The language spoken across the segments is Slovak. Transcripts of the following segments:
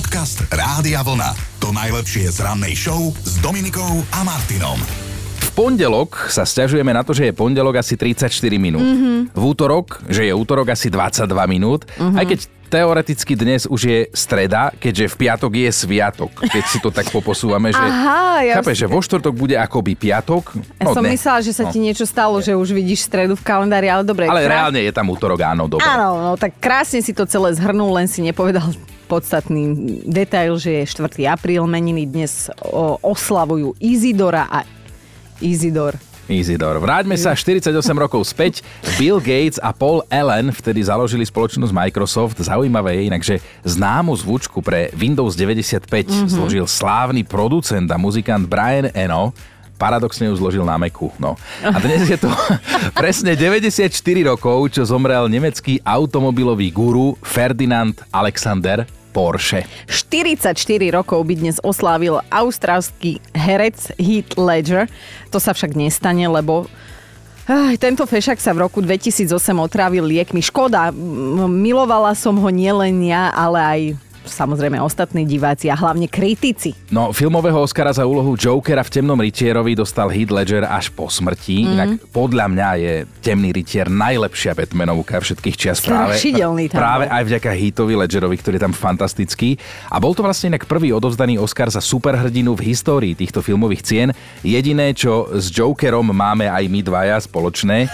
Podcast Rádia Vlna. To najlepšie z rannej show s Dominikou a Martinom. V pondelok sa stiažujeme na to, že je pondelok asi 34 minút. Mm-hmm. V útorok, že je útorok asi 22 minút. Mm-hmm. Aj keď teoreticky dnes už je streda, keďže v piatok je sviatok. Keď si to tak poposúvame, že... Aha, ja Chápeš, že vo štvrtok bude akoby piatok. Ja No, som ne. myslela, že sa ti niečo stalo, že už vidíš stredu v kalendári, ale dobre. Ale krá- reálne je tam útorok, áno, dobre. Áno, no tak krásne si to celé zhrnul, len si nepovedal podstatný detail, že je 4. apríl, meniny dnes oslavujú Izidora a Izidor. Isidor. Vráťme sa 48 rokov späť. Bill Gates a Paul Allen vtedy založili spoločnosť Microsoft. Zaujímavé je inak, že známu zvučku pre Windows 95 mm-hmm. zložil slávny producent a muzikant Brian Eno. Paradoxne ju zložil na Macu. No. A dnes je to presne 94 rokov, čo zomrel nemecký automobilový guru Ferdinand Alexander Porsche. 44 rokov by dnes oslávil austrálsky herec Heath Ledger. To sa však nestane, lebo tento fešak sa v roku 2008 otrávil liekmi. Škoda, milovala som ho nielen ja, ale aj samozrejme ostatní diváci a hlavne kritici. No, filmového Oscara za úlohu Jokera v Temnom rytierovi dostal Heath Ledger až po smrti. Mm. Inak podľa mňa je Temný rytier najlepšia Batmanovka všetkých čias práve, tam práve aj vďaka Heathovi Ledgerovi, ktorý je tam fantastický. A bol to vlastne inak prvý odovzdaný Oscar za superhrdinu v histórii týchto filmových cien. Jediné, čo s Jokerom máme aj my dvaja spoločné,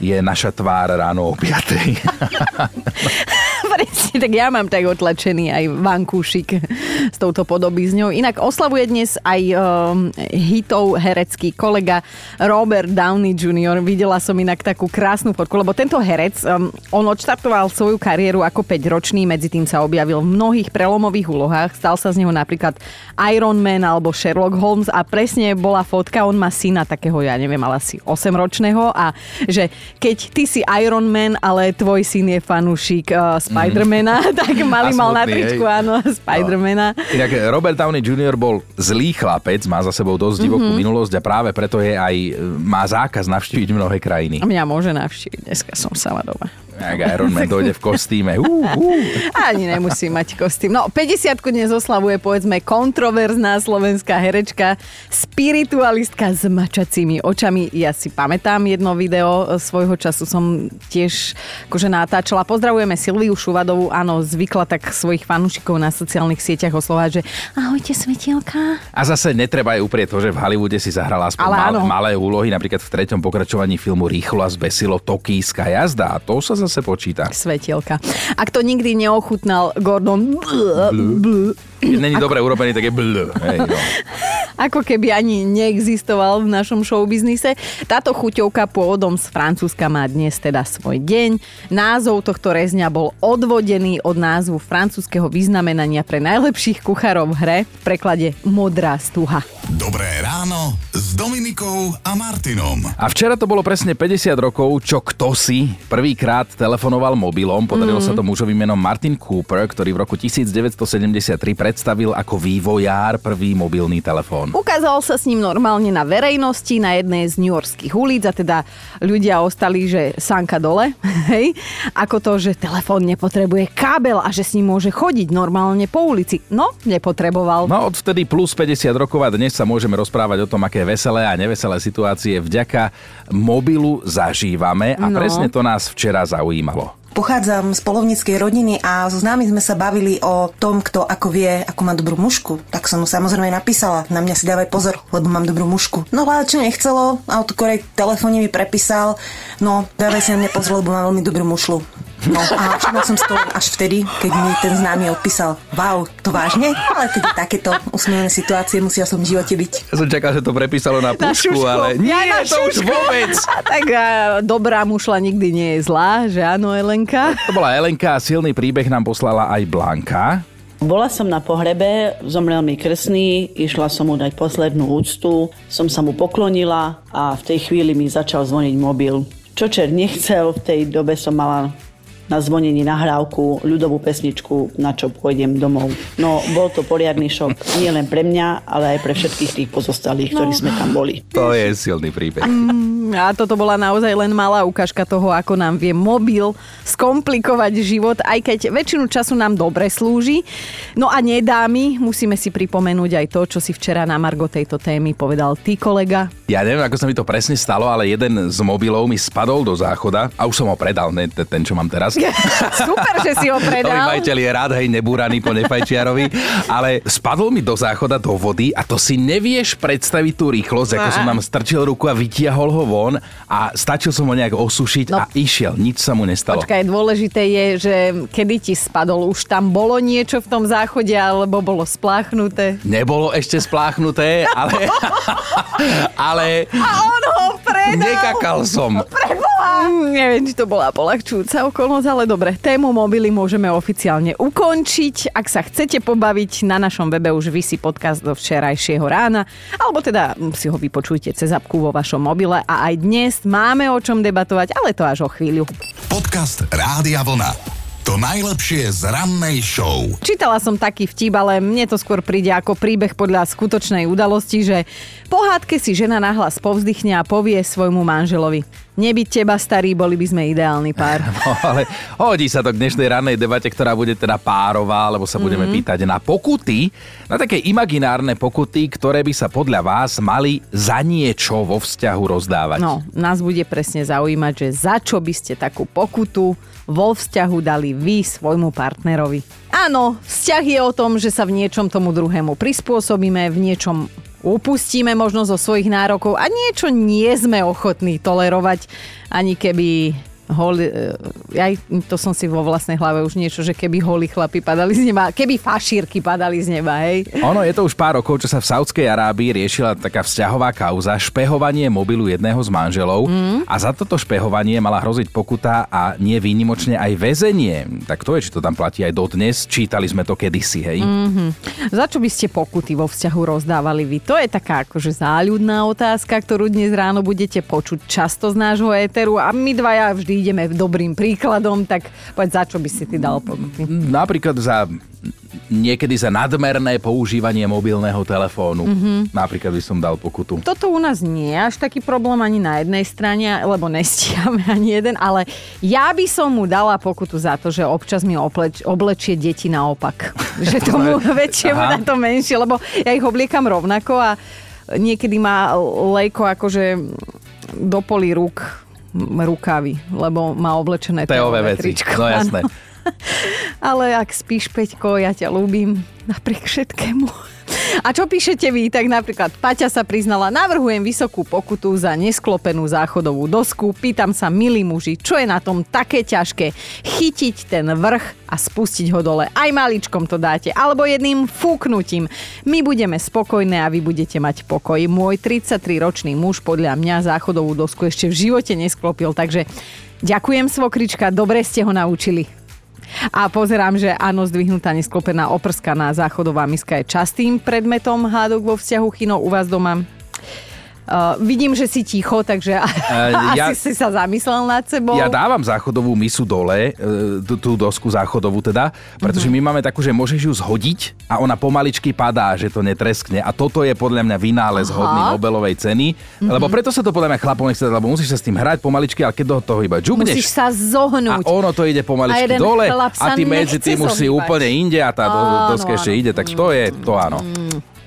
je naša tvár ráno o 5. Presne, tak ja mám tak otlačený aj vankúšik s touto podobizňou. Inak oslavuje dnes aj um, hitov herecký kolega Robert Downey Jr. Videla som inak takú krásnu fotku, lebo tento herec, um, on odštartoval svoju kariéru ako 5-ročný, medzi tým sa objavil v mnohých prelomových úlohách. Stal sa z neho napríklad Iron Man alebo Sherlock Holmes a presne bola fotka, on má syna takého, ja neviem, ale asi 8-ročného a že keď ty si Iron Man, ale tvoj syn je fanúšik uh, Spidermana, tak mali A mal na tričku, hej. áno, Spidermana. Inak Robert Downey Jr. bol zlý chlapec, má za sebou dosť divokú mm-hmm. minulosť a práve preto je aj, má zákaz navštíviť mnohé krajiny. A mňa môže navštíviť, dneska som sama doma. Ak Iron Man dojde v kostýme. Uh, uh. Ani nemusí mať kostým. No, 50 dnes oslavuje, povedzme, kontroverzná slovenská herečka, spiritualistka s mačacími očami. Ja si pamätám jedno video, e, svojho času som tiež akože natáčala. Pozdravujeme Silviu Šuvadovú, áno, zvykla tak svojich fanúšikov na sociálnych sieťach oslovať, že ahojte svetielka. A zase netreba aj uprieť to, že v Hollywoode si zahrala aspoň mal, malé úlohy, napríklad v treťom pokračovaní filmu Rýchlo a zbesilo Tokijská jazda. A to sa zase počíta. Svetielka. Ak to nikdy neochutnal Gordon, Keď není dobre urobený, tak je bl. Hej, no. ako keby ani neexistoval v našom showbiznise. Táto chuťovka pôvodom z Francúzska má dnes teda svoj deň. Názov tohto rezňa bol odvodený od názvu francúzského vyznamenania pre najlepších kuchárov v hre v preklade Modrá stuha. Dobré ráno s Dominikou a Martinom. A včera to bolo presne 50 rokov, čo kto si prvýkrát telefonoval mobilom. Podarilo mm. sa to mužovi menom Martin Cooper, ktorý v roku 1973 predstavil ako vývojár prvý mobilný telefón. Ukázal sa s ním normálne na verejnosti, na jednej z newyorských ulic a teda ľudia ostali, že sánka dole, hej, ako to, že telefón nepotrebuje kábel a že s ním môže chodiť normálne po ulici. No, nepotreboval. No odvtedy plus 50 rokov a dnes sa môžeme rozprávať o tom, aké veselé a neveselé situácie vďaka mobilu zažívame a No. presne to nás včera zaujímalo. Pochádzam z polovníckej rodiny a so známy sme sa bavili o tom, kto ako vie, ako má dobrú mušku. Tak som mu samozrejme napísala, na mňa si dávaj pozor, lebo mám dobrú mušku. No ale čo nechcelo, autokorekt telefóne mi prepísal, no dávaj si na mňa pozor, lebo mám veľmi dobrú mušlu. No a všimla som si to len až vtedy, keď mi ten známy odpísal, wow, to vážne? Ale teda takéto usmievané situácie musia som v živote byť. Ja som čakal, že to prepísalo na pušku, ale nie, Ja to už vôbec. tak a, dobrá mušla nikdy nie je zlá, že áno, Elenka? To bola Elenka a silný príbeh nám poslala aj Blanka. Bola som na pohrebe, zomrel mi krsný, išla som mu dať poslednú úctu, som sa mu poklonila a v tej chvíli mi začal zvoniť mobil. Čo čer nechcel, v tej dobe som mala na zvonení nahrávku, ľudovú pesničku, na čo pôjdem domov. No, bol to poriadny šok. Nie len pre mňa, ale aj pre všetkých tých pozostalých, ktorí sme tam boli. To je silný príbeh. A toto bola naozaj len malá ukážka toho, ako nám vie mobil skomplikovať život, aj keď väčšinu času nám dobre slúži. No a nedámy, musíme si pripomenúť aj to, čo si včera na Margo tejto témy povedal ty, kolega. Ja neviem, ako sa mi to presne stalo, ale jeden z mobilov mi spadol do záchoda a už som ho predal, ne, te- ten, čo mám teraz. Super, že si ho Nový predal. majiteľ je rád, hej, nebúraný po nefajčiarovi, ale spadol mi do záchoda do vody a to si nevieš predstaviť tú rýchlosť, ako som tam strčil ruku a vytiahol ho von a stačil som ho nejak osušiť No. a išiel, nič sa mu nestalo. Počkaj, dôležité je, že kedy ti spadol, už tam bolo niečo v tom záchode, alebo bolo spláchnuté. Nebolo ešte spláchnuté, ale, ale A on ho predal! nekakal som. Mm, neviem, či to bola polahčujúca okolnosť, ale dobre, tému mobily môžeme oficiálne ukončiť. Ak sa chcete pobaviť, na našom webe už vysí podcast do včerajšieho rána, alebo teda mm, si ho vypočujte cez apku vo vašom mobile a aj dnes máme o čom debatovať, ale to až o chvíľu. Podcast Rádia Vlna. To najlepšie z rannej show. Čítala som taký vtip, ale mne to skôr príde ako príbeh podľa skutočnej udalosti, že po hádke si žena nahlas povzdychne a povie svojmu manželovi Nebyť teba starý, boli by sme ideálny pár. No, ale hodí sa to k dnešnej rannej debate, ktorá bude teda párová, lebo sa budeme Mhm. pýtať na pokuty, na také imaginárne pokuty, ktoré by sa podľa vás mali za niečo vo vzťahu rozdávať. No, nás bude presne zaujímať, že za čo by ste takú pokutu vo vzťahu dali vy svojmu partnerovi. Áno, vzťah je o tom, že sa v niečom tomu druhému prispôsobíme, v niečom upustíme možno zo svojich nárokov a niečo nie sme ochotní tolerovať, ani keby holi, e, aj to som si vo vlastnej hlave už niečo, že keby holí chlapi padali z neba, keby fašírky padali z neba, hej. Ono je to už pár rokov, čo sa v Saudskej Arábii riešila taká vzťahová kauza špehovanie mobilu jedného z manželov mm. a za toto špehovanie mala hroziť pokuta a nie výnimočne aj väzenie. Tak to je, či to tam platí aj dodnes. Čítali sme to kedysi, hej. Mm. Za čo by ste pokuty vo vzťahu rozdávali vy? To je taká akože záľudná otázka, ktorú dnes ráno budete počuť často z nášho éteru a my dvaja vždy ideme dobrým príkladom, tak poď za čo by si ty dal pokuty? Napríklad za niekedy za nadmerné používanie mobilného telefónu. Mm-hmm. Napríklad by som dal pokutu. Toto u nás nie je až taký problém ani na jednej strane, lebo nestíhame ani jeden, ale ja by som mu dala pokutu za to, že občas mi opleč, oblečie deti naopak. Že tomu väčšiemu Aha. na to menšie, lebo ja ich obliekam rovnako a niekedy má Lejko akože do poli rúk rukavy, lebo má oblečené Teové veci. tričko. No jasné. Ale ak spíš, Peťko, ja ťa ľúbim napriek všetkému. A čo píšete vy? Tak napríklad Paťa sa priznala, navrhujem vysokú pokutu za nesklopenú záchodovú dosku. Pýtam sa, milí muži, čo je na tom také ťažké? Chytiť ten vrch a spustiť ho dole. Aj maličkom to dáte, alebo jedným fúknutím. My budeme spokojné a vy budete mať pokoj. Môj 33-ročný muž podľa mňa záchodovú dosku ešte v živote nesklopil, takže ďakujem svokrička, dobre ste ho naučili. A pozerám, že áno, zdvihnutá nesklopená oprskaná záchodová miska je častým predmetom hádok vo vzťahu chino u vás doma. Uh, vidím, že si ticho, takže uh, ja- asi si sa zamyslel nad sebou. Ja dávam záchodovú misu dole, e, tú, tú dosku záchodovú teda, pretože Mhm. my máme takú, že môžeš ju zhodiť a ona pomaličky padá, že to netreskne. A toto je podľa mňa vynález Aha. hodný Nobelovej ceny, lebo preto sa to podľa mňa chlapom nechce, lebo musíš sa s tým hrať pomaličky, ale keď do toho iba Musíš džubneš, sa a zohnúť. ono to ide A pomaličky jeden dole a ty medzi tým už si úplne inde a tá doska ešte. Mm. ide, tak to je to áno.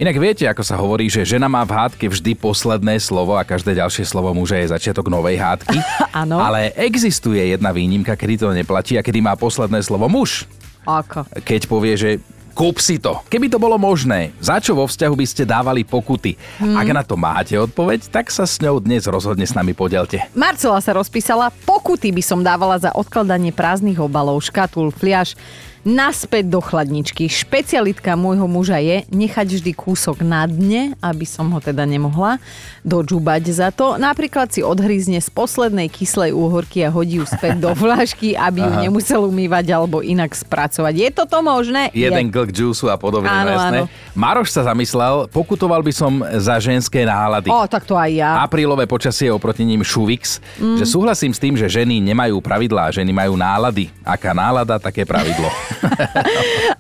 Inak viete, ako sa hovorí, že žena má v hádke vždy posledné slovo a každé ďalšie slovo muža je začiatok novej hádky. Áno. Ale existuje jedna výnimka, kedy to neplatí a kedy má posledné slovo muž. Ako? Keď povie, že kúp si to. Keby to bolo možné, za čo vo vzťahu by ste dávali pokuty? Hmm. Ak na to máte odpoveď, tak sa s ňou dnes rozhodne s nami podelte. Marcela sa rozpísala, pokuty by som dávala za odkladanie prázdnych obalov, škatul, fliaž. Naspäť do chladničky. Špecialitka môjho muža je nechať vždy kúsok na dne, aby som ho teda nemohla dožubať za to. Napríklad si odhryzne z poslednej kyslej úhorky a hodí ju späť do flašky, aby ju Aha. nemusel umývať alebo inak spracovať. Je toto možné? Jeden Je. glk džúsu a podobne, Áno, no jasné. áno. Maroš sa zamyslel, pokutoval by som za ženské nálady. O, tak to aj ja. Aprílové počasie je oproti ním šuvix, Mm. že súhlasím s tým, že ženy nemajú pravidlá, ženy majú nálady. Aká nálada, také pravidlo.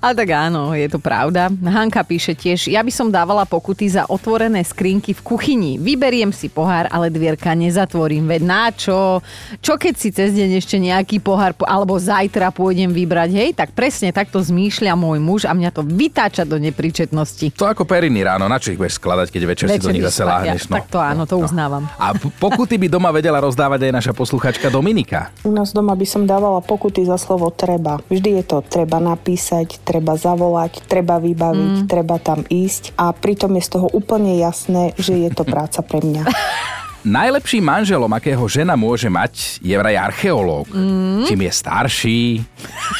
A tak áno, je to pravda. Hanka píše tiež, ja by som dávala pokuty za otvorené skrinky v kuchyni. Vyberiem si pohár, ale dvierka nezatvorím. Veď na čo? Čo keď si cez deň ešte nejaký pohár, po- alebo zajtra pôjdem vybrať, hej? Tak presne takto zmýšľa môj muž a mňa to vytáča do nepríčetnosti. To ako periny ráno, na čo ich budeš skladať, keď večer, si do nich zase láhneš. No. Tak to áno, to uznávam. A pokuty by doma vedela rozdávať aj naša posluchačka Dominika. U nás doma by som dávala pokuty za slovo treba. Vždy je to treba napísať, treba zavolať, treba vybaviť, mm. treba tam ísť a pritom je z toho úplne jasné, že je to práca pre mňa. Najlepším manželom, akého žena môže mať, je vraj archeológ. Mm. Čím je starší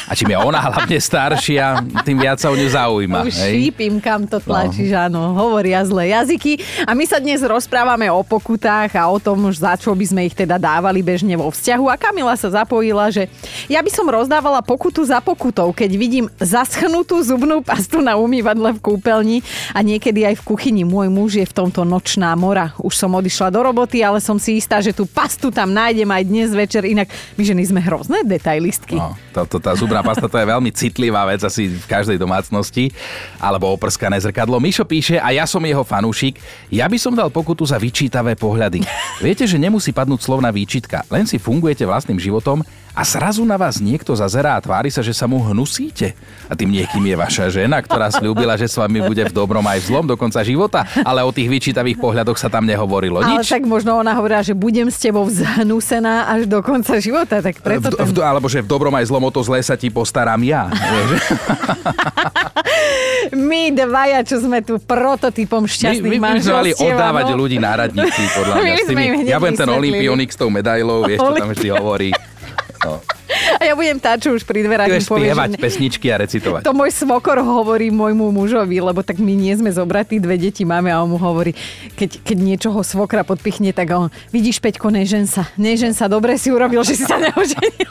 a čím je ona hlavne staršia, tým viac sa o ňu zaujíma. Už hej? šípim, kam to tlačíš, áno. Hovoria zlé jazyky. A my sa dnes rozprávame o pokutách a o tom, za čo by sme ich teda dávali bežne vo vzťahu. A Kamila sa zapojila, že ja by som rozdávala pokutu za pokutou, keď vidím zaschnutú zubnú pastu na umývadle v kúpeľni a niekedy aj v kuchyni. Môj muž je v tomto nočná mora. Už som odišla do roboty, ale som si istá, že tú pastu tam nájdem aj dnes večer. Inak my ženy sme hrozné detailistky. No, to, to, tá zubná pasta to je veľmi citlivá vec asi v každej domácnosti. Alebo oprskané zrkadlo. Mišo píše, a ja som jeho fanúšik, ja by som dal pokutu za vyčítavé pohľady. Viete, že nemusí padnúť slovná výčitka, len si fungujete vlastným životom a zrazu na vás niekto zazerá a tvári sa, že sa mu hnusíte. A tým niekým je vaša žena, ktorá slúbila, že s vami bude v dobrom aj v zlom do konca života, ale o tých vyčítavých pohľadoch sa tam nehovorilo Ale nič. tak možno ona hovorila, že budem s tebou zhnúsená až do konca života, tak preto v, ten... v, alebo že v dobrom aj zlom o to zlé sa ti postaram ja. My dvaja, čo sme tu prototypom My, šťastných my, my sme manželstiev, oddávať áno. ľudí na radnici, podľa My mňa. Sme tými, ja budem ten olimpionik s tou medailou, vieš, čo tam vždy hovorí. No. A ja budem tá, čo už pri dverách Budeš povie, spievať že... pesničky a recitovať. To môj svokor hovorí môjmu mužovi, lebo tak my nie sme zobratí, dve deti máme a on mu hovorí, keď, keď niečoho svokra podpichne, tak on, vidíš Peťko, nežen sa, nežen sa, dobre si urobil, že si sa neoženil.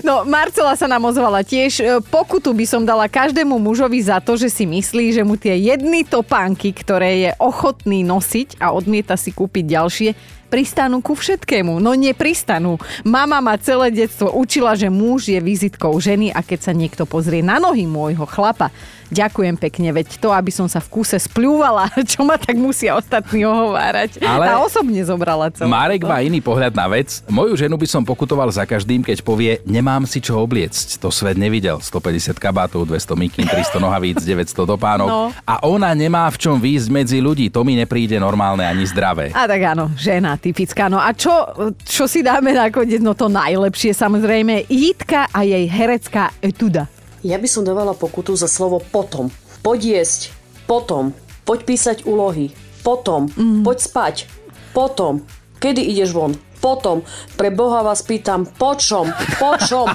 No, Marcela sa nám ozvala tiež. E, Pokutu by som dala každému mužovi za to, že si myslí, že mu tie jedny topánky, ktoré je ochotný nosiť a odmieta si kúpiť ďalšie, pristanú ku všetkému. No nepristanú. Mama ma celé detstvo učila, že muž je vizitkou ženy a keď sa niekto pozrie na nohy môjho chlapa, ďakujem pekne, veď to, aby som sa v kúse spľúvala, čo ma tak musia ostatní ohovárať. Ale- A osobne zobrala celé. Marek má iný pohľad na vec. Moju ženu by som pokutoval za každým, keď povie, nemám si čo obliecť. To svet nevidel. 150 kabátov, 200 mikín, 300 nohavíc, 900 dopánok. No. A ona nemá v čom výjsť medzi ľudí. To mi nepríde normálne ani zdravé. A tak áno, žena typická. No a čo, čo si dáme nakoniec? No to najlepšie samozrejme. Jitka a jej herecká etuda. Ja by som dávala pokutu za slovo potom. Poď jesť. Potom. Poď písať úlohy. Potom. Mm. Poď spať. Potom. Kedy ideš von? Potom. Pre Boha vás pýtam, počom? Počom?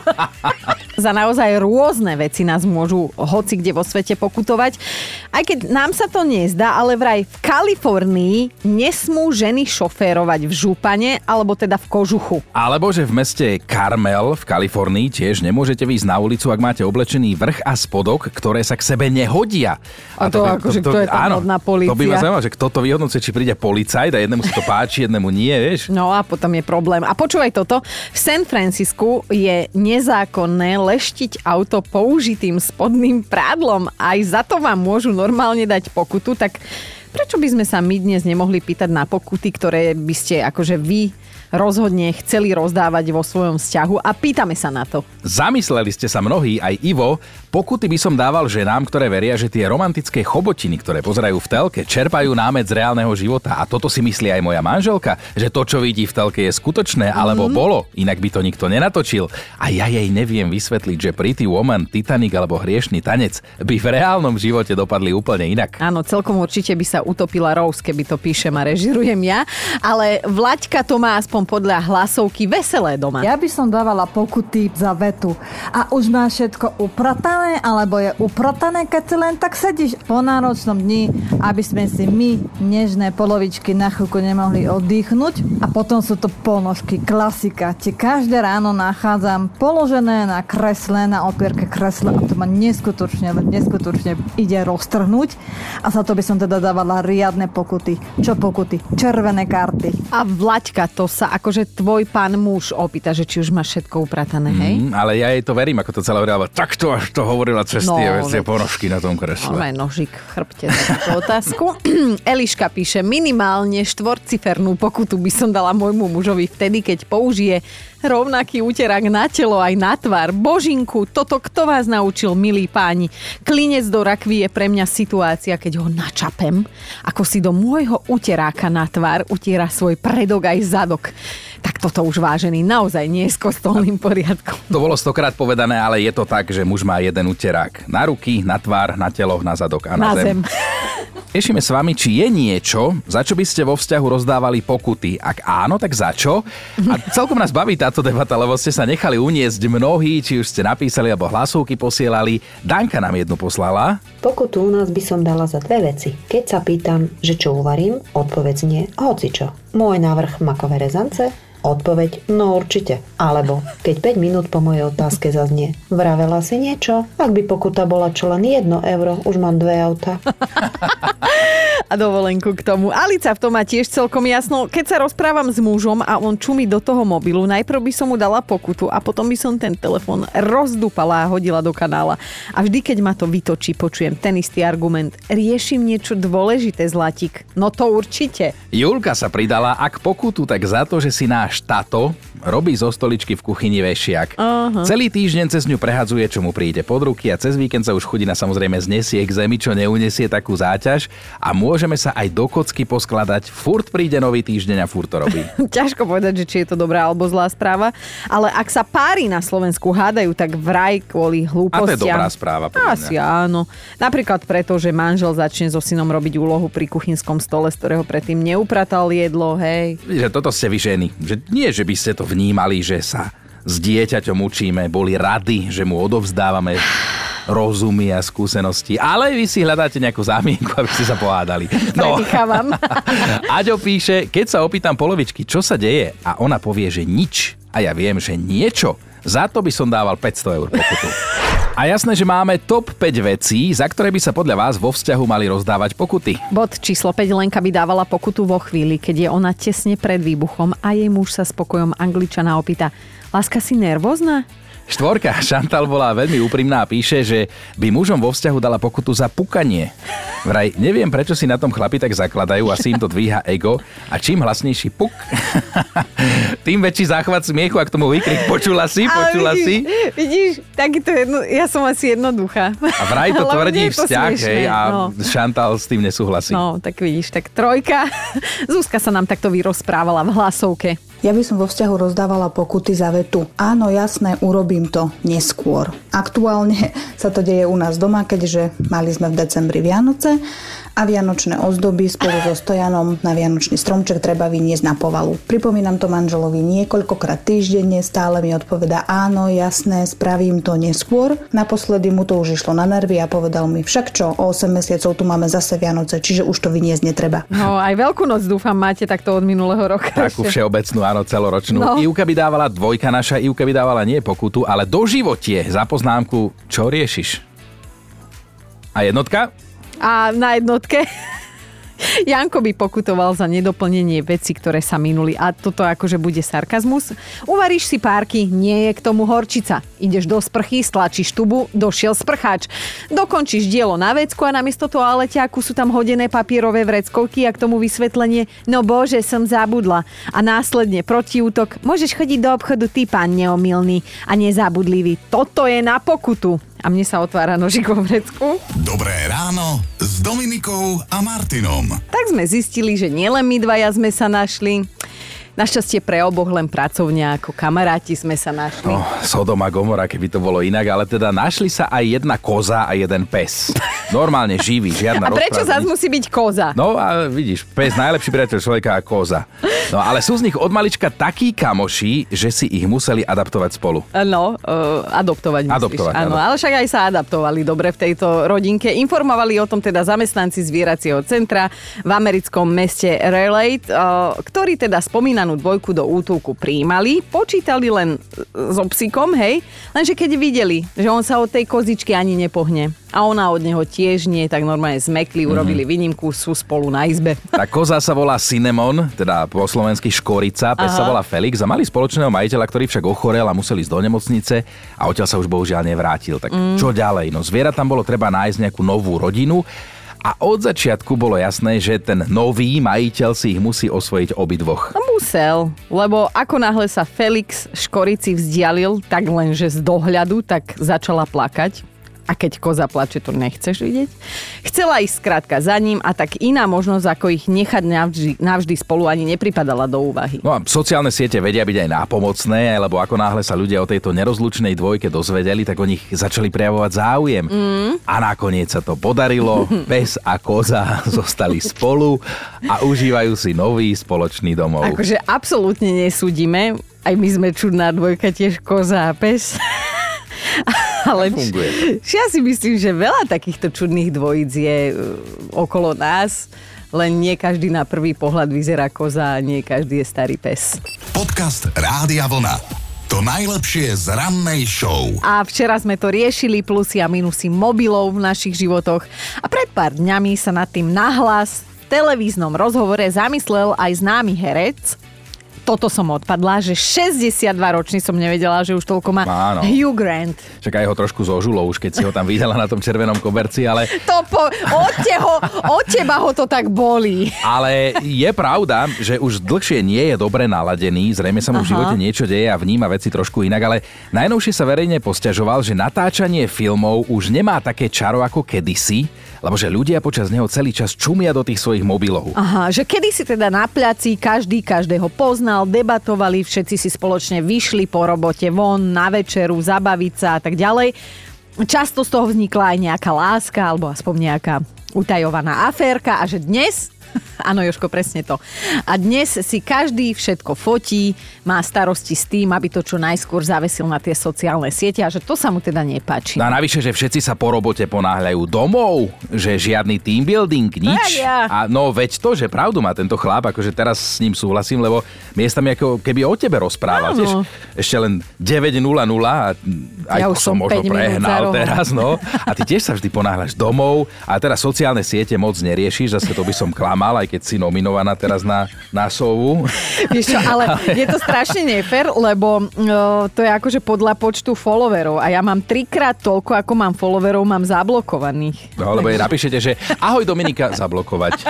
Za naozaj rôzne veci nás môžu hoci kde vo svete pokutovať. Aj keď nám sa to nezdá, ale vraj v Kalifornii nesmú ženy šoférovať v župane alebo teda v kožuchu. Alebo že v meste Carmel v Kalifornii tiež nemôžete výjsť na ulicu, ak máte oblečený vrch a spodok, ktoré sa k sebe nehodia. A to akože kto je tam modná polícia? To by ma zaujímalo, že kto to vyhodnocuje, či príde policajt a jednému sa to páči, jednému nie, vieš. No a potom je problém. A počúvaj toto. V San Francisku je nezákonné leštiť auto použitým spodným prádlom. Aj za to vám môžu normálne dať pokutu. Tak prečo by sme sa my dnes nemohli pýtať na pokuty, ktoré by ste akože vy rozhodne chceli rozdávať vo svojom vzťahu a pýtame sa na to. Zamysleli ste sa mnohí, aj Ivo, pokuty by som dával ženám, ktoré veria, že tie romantické chobotiny, ktoré pozerajú v telke, čerpajú námet z reálneho života. A toto si myslí aj moja manželka, že to, čo vidí v telke, je skutočné, alebo bolo, inak by to nikto nenatočil. A ja jej neviem vysvetliť, že Pretty Woman, Titanic alebo Hriešný tanec by v reálnom živote dopadli úplne inak. Áno, celkom určite by sa utopila Rose, keby to píšem a režirujem ja. Ale Vlaďka to má aspoň podľa hlasovky veselé doma. Ja by som dávala pokuty za vetu. A už máš všetko upratané, alebo je upratané, keď si len tak sedíš po náročnom dni, aby sme si my, nežné polovičky, na chvíľku nemohli oddychnúť. A potom sú to ponožky, klasika. Ti každé ráno nachádzam položené na kresle, na opierke kresla a to ma neskutočne, neskutočne ide roztrhnúť. A za to by som teda dávala riadne pokuty. Čo pokuty? Červené karty. A Vlaďka, to sa akože tvoj pán muž opýta, že či už máš všetko upratané, hej? Mm, ale ja jej to verím, ako to celé hovorila. Takto až to hovorila cez No, tie, tie ponožky na tom kresle. Máme nožik v chrbte za túto otázku. Eliška píše, minimálne štvorcifernú pokutu by som dala môjmu mužovi vtedy, keď použije rovnaký úterák na telo aj na tvár. Božinku, toto kto vás naučil, milí páni? Klinec do rakvy je pre mňa situácia, keď ho načapem, ako si do môjho uteráka na tvár utiera svoj predok aj zadok. Tak toto už vážený naozaj nie je s kostolným poriadkom. To bolo stokrát povedané, ale je to tak, že muž má jeden uterák. Na ruky, na tvár, na telo, na zadok a na, Na zem. Riešime s vami, či je niečo, za čo by ste vo vzťahu rozdávali pokuty. Ak áno, tak za čo? A celkom nás baví táto debata, lebo ste sa nechali uniesť mnohí, či už ste napísali alebo hlasovky posielali. Danka nám jednu poslala. Pokutu u nás by som dala za dve veci. Keď sa pýtam, že čo uvarím, odpoveď nie, hoci čo. Môj návrh makové rezance, odpoveď no určite. Alebo keď 5 minút po mojej otázke zaznie, vravela si niečo? Ak by pokuta bola čo len 1 euro, už mám dve auta. a dovolenku k tomu. Alica v tom má tiež celkom jasno. Keď sa rozprávam s mužom a on čumí do toho mobilu, najprv by som mu dala pokutu a potom by som ten telefon rozdupala a hodila do kanála. A vždy, keď ma to vytočí, počujem ten istý argument. Riešim niečo dôležité, Zlatík. No to určite. Julka sa pridala, ak pokutu, tak za to, že si náš tato robí zo stoličky v kuchyni vešiak. Aha. Celý týždeň cez ňu prehadzuje, čo mu príde pod ruky a cez víkend sa už chudina samozrejme znesie k zemi, čo neunesie takú záťaž a môžeme sa aj do kocky poskladať. Furt príde nový týždeň a furt to robí. Ťažko povedať, že či je to dobrá alebo zlá správa, ale ak sa pári na Slovensku hádajú, tak vraj kvôli A hlúpostiam. to je dobrá správa. podľa mňa. Asi áno. Napríklad preto, že manžel začne so synom robiť úlohu pri kuchynskom stole, z ktorého predtým neupratal jedlo, hej. Že toto ste vy ženy. Že nie, že by ste to vnímali, že sa s dieťaťom učíme, boli rady, že mu odovzdávame rozumy a skúsenosti, ale vy si hľadáte nejakú zámienku, aby ste sa pohádali. No. Predýchávam. Aďo píše, keď sa opýtam polovičky, čo sa deje a ona povie, že nič a ja viem, že niečo, za to by som dával 500 eur pokutu. A jasné, že máme top 5 vecí, za ktoré by sa podľa vás vo vzťahu mali rozdávať pokuty. Bod číslo 5 Lenka by dávala pokutu vo chvíli, keď je ona tesne pred výbuchom a jej muž sa spokojom angličana opýta Láska si nervózna? Štvorka, Šantal bola veľmi úprimná a píše, že by mužom vo vzťahu dala pokutu za pukanie. Vraj, neviem, prečo si na tom chlapi tak zakladajú, asi im to dvíha ego a čím hlasnejší puk, tým väčší záchvat smiechu, ak tomu vykrik počula si, počula vidíš, si. Vidíš, takýto jedno, ja som asi jednoduchá. A vraj to tvrdí to vzťah, smiešné, hej, a no. Šantal s tým nesúhlasí. No, tak vidíš, tak trojka. Zuzka sa nám takto vyrozprávala v hlasovke. Ja by som vo vzťahu rozdávala pokuty za vetu. Áno, jasné, urobím to neskôr. Aktuálne sa to deje u nás doma, keďže mali sme v decembri Vianoce a vianočné ozdoby spolu so stojanom na vianočný stromček treba vyniesť na povalu. Pripomínam to manželovi niekoľkokrát týždenne, stále mi odpoveda áno, jasné, spravím to neskôr. Naposledy mu to už išlo na nervy a povedal mi, však čo, o 8 mesiacov tu máme zase Vianoce, čiže už to vyniesť netreba. No, aj veľkú noc dúfam máte takto od minulého roka. Takú všeobecnú, áno, celoročnú. No. No. Ivka by dávala dvojka, naša Ivka by dávala nie pokutu, ale do životie za poznámku, čo riešiš. A jednotka? A na jednotke Janko by pokutoval za nedoplnenie veci, ktoré sa minuli. A toto akože bude sarkazmus. Uvaríš si párky, nie je k tomu horčica. Ideš do sprchy, stlačíš tubu, došiel sprcháč. Dokončíš dielo na vecku a namiesto toaleťáku sú tam hodené papierové vreckovky a k tomu vysvetlenie no bože, som zabudla. A následne protiútok, môžeš chodiť do obchodu ty, pán neomilný a nezabudlivý. Toto je na pokutu. A mne sa otvára nožik vo vrecku. Dobré ráno s Dominikou a Martinom. Tak sme zistili, že nielen my dvaja sme sa našli. Našťastie pre oboch len pracovne ako kamaráti sme sa našli. No, Sodom a Gomora, keby to bolo inak, ale teda našli sa aj jedna koza a jeden pes. Normálne živý, žiadna A prečo zás musí byť koza? No a vidíš, pes najlepší priateľ človeka a koza. No ale sú z nich od malička takí kamoši, že si ich museli adaptovať spolu. No, uh, adoptovať myslíš. Adoptovať, áno. Ale však aj sa adaptovali dobre v tejto rodinke. Informovali o tom teda zamestnanci zvieracieho centra v americkom meste Raleigh, uh, ktorí teda spomínanú dvojku do útulku príjmali. Počítali len uh, so psíkom, hej, lenže keď videli, že on sa od tej kozičky ani nepohne a ona od neho tiež nie, tak normálne zmekli, urobili výnimku, sú spolu na izbe. Tá koza sa volá Cinnamon, teda po slovensky škorica, pes Aha. sa volá Felix a mali spoločného majiteľa, ktorý však ochorel a museli ísť do nemocnice a odtiaľ sa už bohužiaľ nevrátil. Tak Mm. čo ďalej? No zviera tam bolo treba nájsť nejakú novú rodinu a od začiatku bolo jasné, že ten nový majiteľ si ich musí osvojiť obidvoch. No musel, lebo ako náhle sa Felix Škorici vzdialil, tak lenže z dohľadu, tak začala plakať. A keď koza plače, to nechceš vidieť. Chcela ísť skrátka za ním a tak iná možnosť, ako ich nechať navždy, navždy spolu ani nepripadala do úvahy. No a sociálne siete vedia byť aj nápomocné, lebo ako náhle sa ľudia o tejto nerozlučnej dvojke dozvedeli, tak o nich začali prejavovať záujem. Mm. A nakoniec sa to podarilo. Pes a koza zostali spolu a užívajú si nový spoločný domov. Akože absolútne nesúdime. Aj my sme čudná dvojka, tiež koza a pes. Ale Funguje. ja si myslím, že veľa takýchto čudných dvojíc je uh, okolo nás, len nie každý na prvý pohľad vyzerá koza a nie každý je starý pes. Podcast Rádia Vlna. To najlepšie z rannej show. A včera sme to riešili, plusy a minusy mobilov v našich životoch. A pred pár dňami sa nad tým nahlas v televíznom rozhovore zamyslel aj známy herec. Toto som odpadla, že 62 ročný som nevedela, že už toľko má Áno. Hugh Grant. Čakaj ho trošku zožulo už, keď si ho tam videla na tom červenom koberci, ale, To po, od, teho, od teba ho to tak bolí. ale je pravda, že už dlhšie nie je dobre naladený, zrejme sa mu v živote niečo deje a vníma veci trošku inak, ale najnovšie sa verejne posťažoval, že natáčanie filmov už nemá také čaro ako kedysi, lebo že ľudia počas neho celý čas čumia do tých svojich mobilov. Aha, že kedy si teda na placi každý každého poznal, debatovali, všetci si spoločne vyšli po robote von, na večeru, zabaviť sa a tak ďalej. Často z toho vznikla aj nejaká láska alebo aspoň nejaká utajovaná aférka a že dnes Áno, Joško, presne to. A dnes si každý všetko fotí, má starosti s tým, aby to čo najskôr zavesil na tie sociálne siete a že to sa mu teda nepáči. No a navyše, že všetci sa po robote ponáhľajú domov, že žiadny team building, nič. ja. A no veď to, že pravdu má tento chlap, akože teraz s ním súhlasím, lebo miestami ako keby o tebe rozprával. Áno. Tiež ešte len 9.00 a aj Ja to som možno 5 minút za prehnal teraz, no. A ty tiež sa vždy ponáhľaš domov a teraz sociálne siete moc neriešiš, zase to by som klamal, aj keď si nominovaná teraz na, na sovu. Vieš čo, ale je to strašne nefér, lebo uh, to je akože podľa počtu followerov a ja mám trikrát toľko, ako mám followerov, mám zablokovaných. No, lebo jej napíšete, že ahoj Dominika, zablokovať.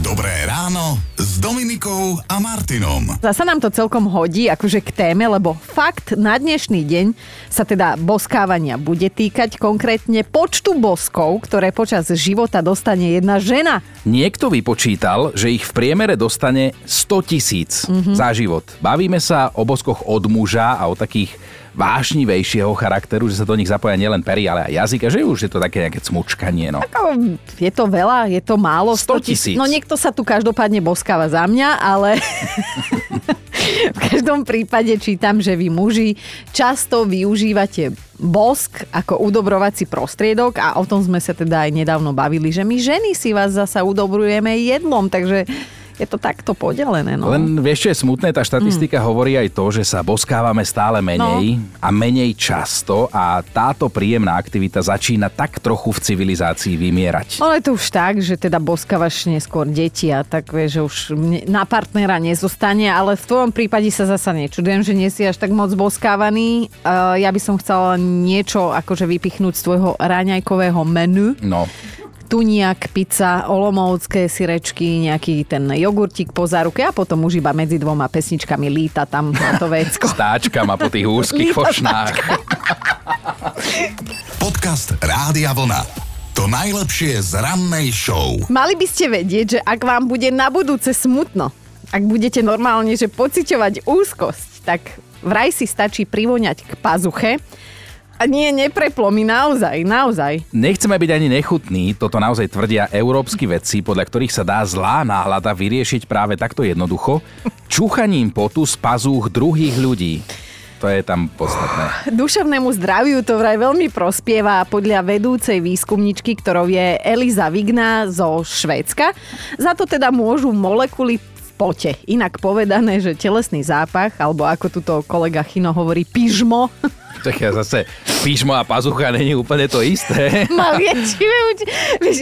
Dobré ráno Dominikou a Martinom. Zasa nám to celkom hodí akože k téme, lebo fakt na dnešný deň sa teda boskávania bude týkať konkrétne počtu boskov, ktoré počas života dostane jedna žena. Niekto vypočítal, že ich v priemere dostane 100 tisíc Mhm. za život. Bavíme sa o boskoch od muža a o takých vášnivejšieho charakteru, že sa do nich zapoja nielen pery, ale aj jazyk a že už je to také nejaké cmučkanie. No. Je to veľa, je to málo? 100 tisíc. No niekto sa tu každopádne boskáva za mňa, ale v každom prípade čítam, že vy muži často využívate bosk ako udobrovací prostriedok a o tom sme sa teda aj nedávno bavili, že my ženy si vás zasa udobrujeme jedlom, takže je to takto podelené. No. Len vieš, čo je smutné, tá štatistika Mm. hovorí aj to, že sa boskávame stále menej No. a menej často a táto príjemná aktivita začína tak trochu v civilizácii vymierať. Ono je to už tak, že teda boskávaš neskôr deti a tak vieš, že už na partnera nezostane, ale v tvojom prípade sa zasa nečudujem, že nie si až tak moc boskávaný. Uh, ja by som chcela niečo akože vypichnúť z tvojho ráňajkového menu. No, Tuniak, pizza, olomovské syrečky, nejaký ten jogurtík po záruke a potom už iba medzi dvoma pesničkami líta tam na to vecko. stáčka má po tých úzkých fošnách. Podcast Rádia Vlna. To najlepšie z rannej show. Mali by ste vedieť, že ak vám bude na budúce smutno, ak budete normálne, že pociťovať úzkosť, tak vraj si stačí privoňať k pazuche A nie, nepreplo mi naozaj, naozaj. Nechceme byť ani nechutní, toto naozaj tvrdia európsky vedci, podľa ktorých sa dá zlá náhlada vyriešiť práve takto jednoducho, čúchaním potu z pazúch druhých ľudí. To je tam podstatné. Duševnému zdraviu to vraj veľmi prospieva podľa vedúcej výskumničky, ktorou je Eliza Vigna zo Švédska. Za to teda môžu molekuly pote. Inak povedané, že telesný zápach, alebo ako tuto kolega Chino hovorí, pyžmo, Tak ja zase píšmo a pazucha není úplne to isté. Maliečime, vieš,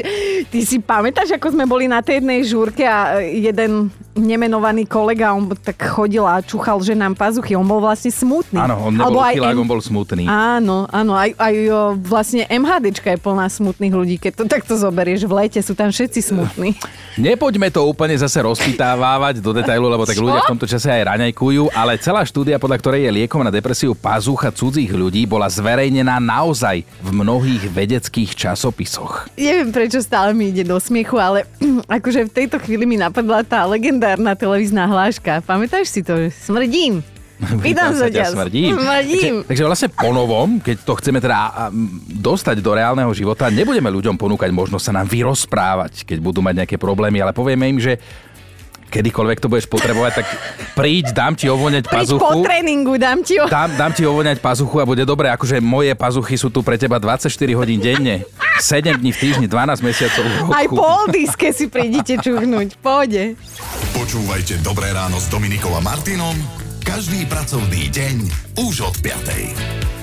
ty si pamätáš, ako sme boli na tej jednej žúrke a jeden nemenovaný kolega, on tak chodil a čuchal, že nám pazuchy, on bol vlastne smutný. Áno, on nebol chylák, on bol smutný. Áno, áno, aj, aj vlastne MHDčka je plná smutných ľudí, keď to takto zoberieš, v lete sú tam všetci smutní. Nepoďme to úplne zase rozpýtávať do detailu, lebo tak Čo? ľudia v tomto čase aj raňajkujú, ale celá štúdia, podľa ktorej je liekom na depresiu pazucha cudzích ľudí, bola zverejnená naozaj v mnohých vedeckých časopisoch. Neviem, prečo stále mi ide do smiechu, ale akože v tejto chvíli mi napadla tá legendárna televízna hláška. Pamätáš si to? Smrdím. Pýtam sa ťa. smrdím. Smrdím. Takže, takže vlastne po novom, keď to chceme teda dostať do reálneho života, nebudeme ľuďom ponúkať možnosť sa nám vyrozprávať, keď budú mať nejaké problémy, ale povieme im, že kedykoľvek to budeš potrebovať, tak príď, dám ti ovoňať Príď pazuchu. po tréningu, dám ti ho. Dám, dám ti ovoňať pazuchu a bude dobre, akože moje pazuchy sú tu pre teba 24 hodín denne, 7 dní v týždni, 12 mesiacov v roku. Aj po oldiske si prídite čuchnúť. Pôjde. Počúvajte Dobré ráno s Dominikou a Martinom každý pracovný deň už od 5.